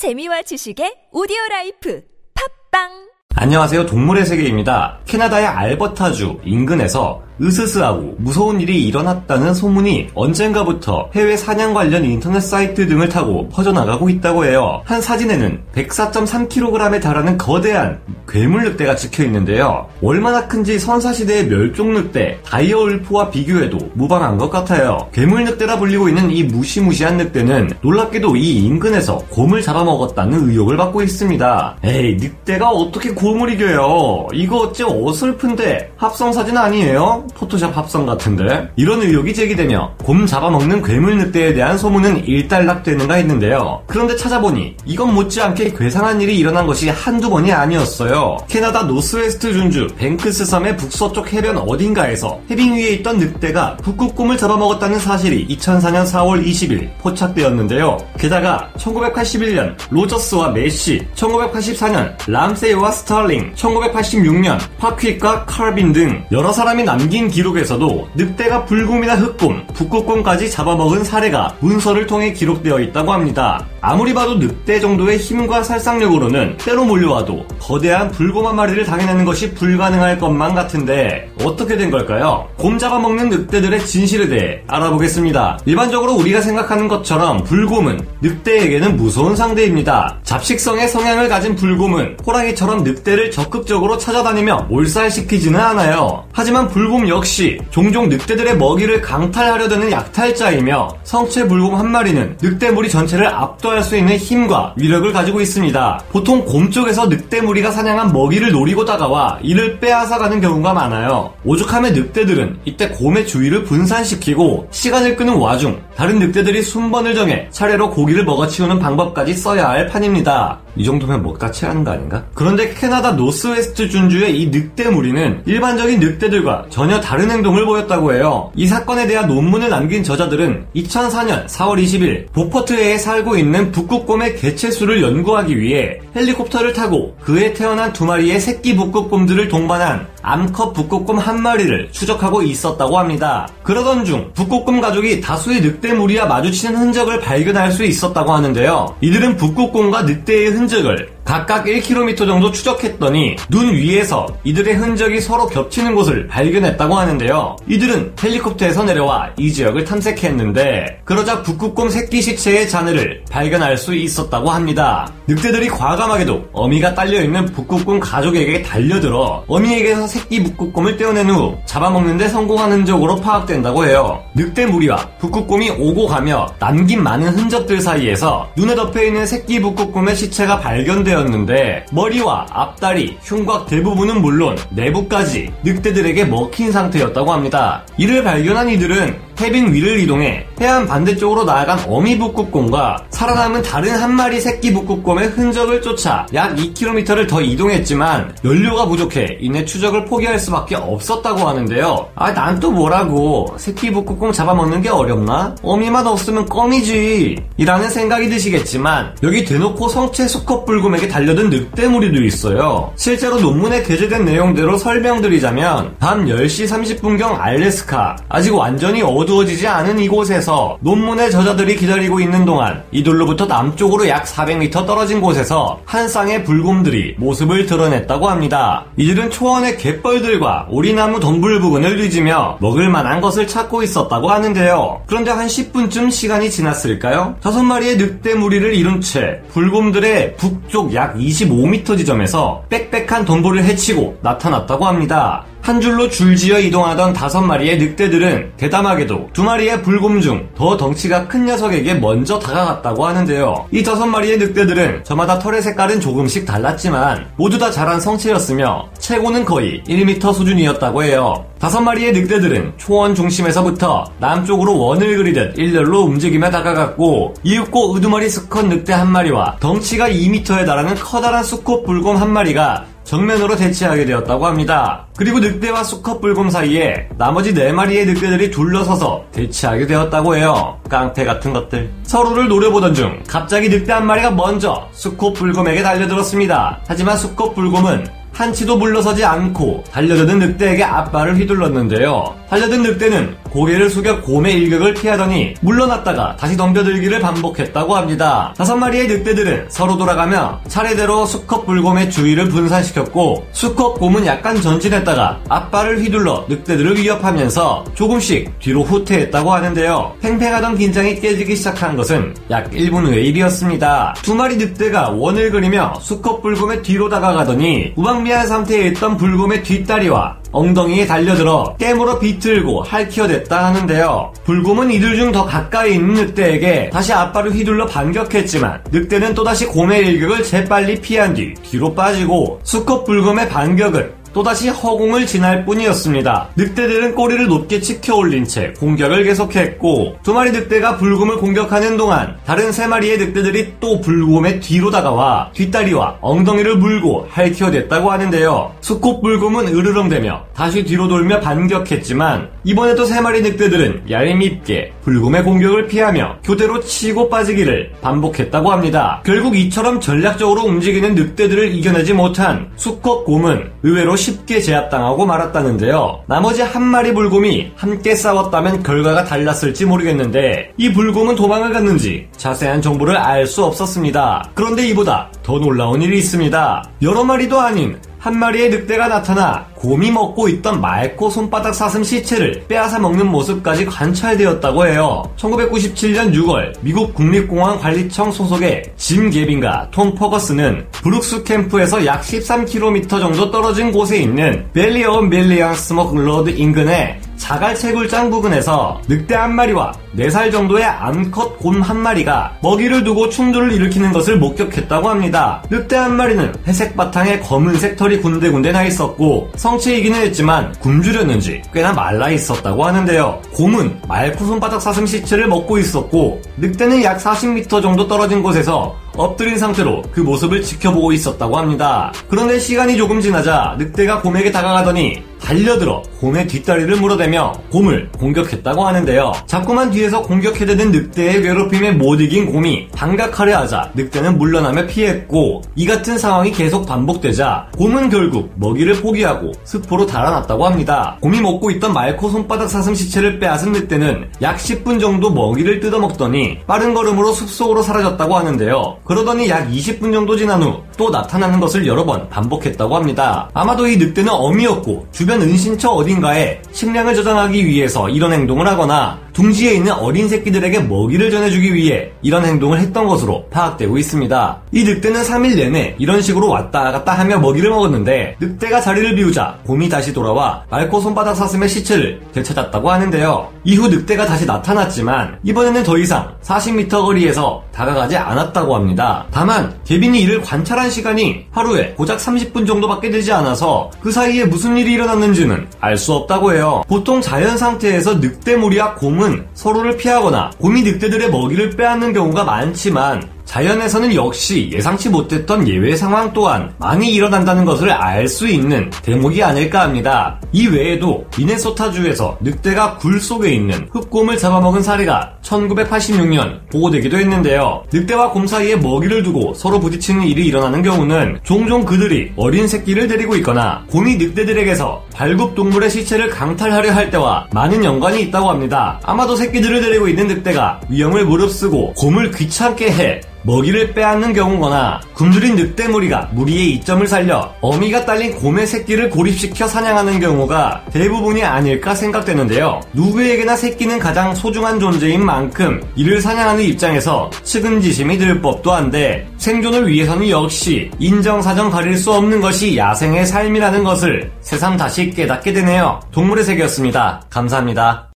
재미와 지식의 오디오 라이프 팟빵 안녕하세요. 동물의 세계입니다. 캐나다의 알버타주 인근에서 으스스하고 무서운 일이 일어났다는 소문이 언젠가부터 해외 사냥 관련 인터넷 사이트 등을 타고 퍼져나가고 있다고 해요. 한 사진에는 104.3kg에 달하는 거대한 괴물 늑대가 찍혀 있는데요. 얼마나 큰지 선사시대의 멸종 늑대 dire wolf와 비교해도 무방한 것 같아요. 괴물 늑대라 불리고 있는 이 무시무시한 늑대는 놀랍게도 이 인근에서 곰을 잡아먹었다는 의혹을 받고 있습니다. 에이 늑대가 어떻게 곰을 이겨요? 이거 어째 어설픈데 합성 사진 아니에요? 포토샵 합성 같은데 이런 의혹이 제기되며 곰 잡아먹는 괴물 늑대에 대한 소문은 일단락되는가 했는데요. 그런데 찾아보니 이건 못지않게 괴상한 일이 일어난 것이 한두 번이 아니었어요. 캐나다 노스웨스트 준주 뱅크스 섬의 북서쪽 해변 어딘가에서 해빙 위에 있던 늑대가 북극곰을 잡아먹었다는 사실이 2004년 4월 20일 포착되었는데요. 게다가 1981년 로저스와 메시, 1984년 람세이와 스타링, 1986년 파퀴과 칼빈 등 여러 사람이 남긴 기록에서도 늑대가 불곰이나 흑곰, 북극곰까지 잡아먹은 사례가 문서를 통해 기록되어 있다고 합니다. 아무리 봐도 늑대 정도의 힘과 살상력으로는 떼로 몰려와도 거대한 불곰 한 마리를 당해내는 것이 불가능할 것만 같은데 어떻게 된 걸까요? 곰 잡아먹는 늑대들의 진실에 대해 알아보겠습니다. 일반적으로 우리가 생각하는 것처럼 불곰은 늑대에게는 무서운 상대입니다. 잡식성의 성향을 가진 불곰은 호랑이처럼 늑대를 적극적으로 찾아다니며 몰살시키지는 않아요. 하지만 불곰 역시 종종 늑대들의 먹이를 강탈하려 드는 약탈자이며 성체 불곰 한 마리는 늑대 무리 전체를 압도할 수 있는 힘과 위력을 가지고 있습니다. 보통 곰 쪽에서 늑대 무리가 사냥 한 먹이를 노리고 다가와 이를 빼앗아가는 경우가 많아요. 오죽하면 늑대들은 이때 곰의 주위를 분산시키고 시간을 끄는 와중 다른 늑대들이 순번을 정해 차례로 고기를 먹어치우는 방법까지 써야 할 판입니다. 이 정도면 먹다 체하는 거 아닌가? 그런데 캐나다 노스웨스트 준주의 이 늑대 무리는 일반적인 늑대들과 전혀 다른 행동을 보였다고 해요. 이 사건에 대한 논문을 남긴 저자들은 2004년 4월 20일 보퍼트해에 살고 있는 북극곰의 개체수를 연구하기 위해 헬리콥터를 타고 그해 태어난 두 마리의 새끼 북극곰들을 동반한 암컷 북극곰 한 마리를 추적하고 있었다고 합니다. 그러던 중 북극곰 가족이 다수의 늑대 무리와 마주치는 흔적을 발견할 수 있었다고 하는데요. 이들은 북극곰과 늑대의 흔적을 각각 1km 정도 추적했더니 눈 위에서 이들의 흔적이 서로 겹치는 곳을 발견했다고 하는데요. 이들은 헬리콥터에서 내려와 이 지역을 탐색했는데 그러자 북극곰 새끼 시체의 잔해를 발견할 수 있었다고 합니다. 늑대들이 과감하게도 어미가 딸려있는 북극곰 가족에게 달려들어 어미에게서 새끼 북극곰을 떼어낸 후 잡아먹는 데 성공한 흔적으로 파악된다고 해요. 늑대 무리와 북극곰이 오고 가며 남긴 많은 흔적들 사이에서 눈에 덮여있는 새끼 북극곰의 시체가 발견되어 상태였는데 머리와 앞다리, 흉곽 대부분은 물론 내부까지 늑대들에게 먹힌 상태였다고 합니다. 이를 발견한 이들은 해빙 위를 이동해 해안 반대쪽으로 나아간 어미 북극곰과 살아남은 다른 한 마리 새끼 북극곰의 흔적을 쫓아 약 2km를 더 이동했지만 연료가 부족해 이내 추적을 포기할 수밖에 없었다고 하는데요. 아, 난 또 뭐라고 새끼 북극곰 잡아먹는 게 어렵나? 어미만 없으면 껌이지. 이라는 생각이 드시겠지만 여기 대놓고 성체 수컷 불곰에게 달려든 늑대무리도 있어요. 실제로 논문에 게재된 내용대로 설명드리자면 밤 10시 30분경 알래스카 아직 완전히 어두 어두워지지 않은 이곳에서 논문의 저자들이 기다리고 있는 동안 이들로부터 남쪽으로 약 400m 떨어진 곳에서 한 쌍의 불곰들이 모습을 드러냈다고 합니다. 이들은 초원의 갯벌들과 오리나무 덤불 부근을 뒤지며 먹을 만한 것을 찾고 있었다고 하는데요. 그런데 한 10분쯤 시간이 지났을까요? 다섯 마리의 늑대 무리를 이룬 채 불곰들의 북쪽 약 25m 지점에서 빽빽한 덤불을 헤치고 나타났다고 합니다. 한 줄로 줄지어 이동하던 다섯 마리의 늑대들은 대담하게도 두 마리의 불곰 중 더 덩치가 큰 녀석에게 먼저 다가갔다고 하는데요. 이 다섯 마리의 늑대들은 저마다 털의 색깔은 조금씩 달랐지만 모두 다 자란 성체였으며 최고는 거의 1m 수준이었다고 해요. 다섯 마리의 늑대들은 초원 중심에서부터 남쪽으로 원을 그리듯 일렬로 움직이며 다가갔고 이윽고 우두머리 수컷 늑대 한 마리와 덩치가 2m에 달하는 커다란 수컷 불곰 한 마리가 정면으로 대치하게 되었다고 합니다. 그리고 늑대와 수컷 불곰 사이에 나머지 4마리의 늑대들이 둘러서서 대치하게 되었다고 해요. 깡패 같은 것들. 서로를 노려보던 중 갑자기 늑대 한 마리가 먼저 수컷 불곰에게 달려들었습니다. 하지만 수컷 불곰은 한치도 물러서지 않고 달려드는 늑대에게 앞발을 휘둘렀는데요. 달려든 늑대는 고개를 숙여 곰의 일격을 피하더니 물러났다가 다시 덤벼들기를 반복했다고 합니다. 다섯 마리의 늑대들은 서로 돌아가며 차례대로 수컷 불곰의 주위를 분산시켰고 수컷 곰은 약간 전진했다가 앞발을 휘둘러 늑대들을 위협하면서 조금씩 뒤로 후퇴했다고 하는데요. 팽팽하던 긴장이 깨지기 시작한 것은 약 1분 후의 일이었습니다. 두 마리 늑대가 원을 그리며 수컷 불곰의 뒤로 다가가더니 우방미한 상태에 있던 불곰의 뒷다리와 엉덩이에 달려들어 깨물어 비틀고 할퀴어댔다 하는데요. 불곰은 이들 중 더 가까이 있는 늑대에게 다시 앞발을 휘둘러 반격했지만 늑대는 또다시 곰의 일격을 재빨리 피한 뒤 뒤로 빠지고 수컷 불곰의 반격은 또다시 허공을 지날 뿐이었습니다. 늑대들은 꼬리를 높게 치켜 올린 채 공격을 계속했고 두 마리 늑대가 불곰을 공격하는 동안 다른 세 마리의 늑대들이 또 불곰의 뒤로 다가와 뒷다리와 엉덩이를 물고 할퀴어댔다고 하는데요. 수컷 불곰은 으르렁대며 다시 뒤로 돌며 반격했지만 이번에도 세 마리 늑대들은 얄밉게 불곰의 공격을 피하며 교대로 치고 빠지기를 반복했다고 합니다. 결국 이처럼 전략적으로 움직이는 늑대들을 이겨내지 못한 수컷 곰은 의외로 쉽게 제압당하고 말았다는데요. 나머지 한 마리 불곰이 함께 싸웠다면 결과가 달랐을지 모르겠는데 이 불곰은 도망을 갔는지 자세한 정보를 알 수 없었습니다. 그런데 이보다 더 놀라운 일이 있습니다. 여러 마리도 아닌 한 마리의 늑대가 나타나 곰이 먹고 있던 맑고 손바닥 사슴 시체를 빼앗아 먹는 모습까지 관찰되었다고 해요. 1997년 6월 미국 국립공원 관리청 소속의 짐 게빈과 톰 퍼거스는 브룩스 캠프에서 약 13km 정도 떨어진 곳에 있는 벨리어 스모크 로드 인근에 자갈채굴장 부근에서 늑대 한 마리와 4살 정도의 암컷 곰 한 마리가 먹이를 두고 충돌을 일으키는 것을 목격했다고 합니다. 늑대 한 마리는 회색 바탕에 검은색 털이 군데군데 나 있었고 성체이기는 했지만 굶주렸는지 꽤나 말라 있었다고 하는데요. 곰은 말코 손바닥 사슴 시체를 먹고 있었고 늑대는 약 40m 정도 떨어진 곳에서 엎드린 상태로 그 모습을 지켜보고 있었다고 합니다. 그런데 시간이 조금 지나자 늑대가 곰에게 다가가더니 달려들어 곰의 뒷다리를 물어대며 곰을 공격했다고 하는데요. 자꾸만 뒤에서 공격해대는 늑대의 괴롭힘에 못 이긴 곰이 반격하려 하자 늑대는 물러나며 피했고 이 같은 상황이 계속 반복되자 곰은 결국 먹이를 포기하고 습포로 달아났다고 합니다. 곰이 먹고 있던 말코 손바닥 사슴 시체를 빼앗은 늑대는 약 10분 정도 먹이를 뜯어먹더니 빠른 걸음으로 숲속으로 사라졌다고 하는데요. 그러더니 약 20분 정도 지난 후 또 나타나는 것을 여러 번 반복했다고 합니다. 아마도 이 늑대는 어미였고 주변 은신처 어딘가에 식량을 저장하기 위해서 이런 행동을 하거나 둥지에 있는 어린 새끼들에게 먹이를 전해주기 위해 이런 행동을 했던 것으로 파악되고 있습니다. 이 늑대는 3일 내내 이런 식으로 왔다 갔다 하며 먹이를 먹었는데 늑대가 자리를 비우자 곰이 다시 돌아와 맑고 손바닥 사슴의 시체를 되찾았다고 하는데요. 이후 늑대가 다시 나타났지만 이번에는 더 이상 40m 거리에서 다가가지 않았다고 합니다. 다만 개빈이 이를 관찰 한 시간이 하루에 고작 30분 정도밖에 되지 않아서 그 사이에 무슨 일이 일어났는지는 알 수 없다고 해요. 보통 자연 상태에서 늑대무리와 곰은 서로를 피하거나 곰이 늑대들의 먹이를 빼앗는 경우가 많지만 자연에서는 역시 예상치 못했던 예외 상황 또한 많이 일어난다는 것을 알 수 있는 대목이 아닐까 합니다. 이 외에도 미네소타주에서 늑대가 굴 속에 있는 흑곰을 잡아먹은 사례가 1986년 보고되기도 했는데요. 늑대와 곰 사이에 먹이를 두고 서로 부딪히는 일이 일어나는 경우는 종종 그들이 어린 새끼를 데리고 있거나 곰이 늑대들에게서 발굽 동물의 시체를 강탈하려 할 때와 많은 연관이 있다고 합니다. 아마도 새끼들을 데리고 있는 늑대가 위험을 무릅쓰고 곰을 귀찮게 해 먹이를 빼앗는 경우거나 굶주린 늑대무리가 무리의 이점을 살려 어미가 딸린 곰의 새끼를 고립시켜 사냥하는 경우가 대부분이 아닐까 생각되는데요. 누구에게나 새끼는 가장 소중한 존재인 만큼 이를 사냥하는 입장에서 측은지심이 들 법도 한데 생존을 위해서는 역시 인정사정 가릴 수 없는 것이 야생의 삶이라는 것을 새삼 다시 깨닫게 되네요. 동물의 세계였습니다. 감사합니다.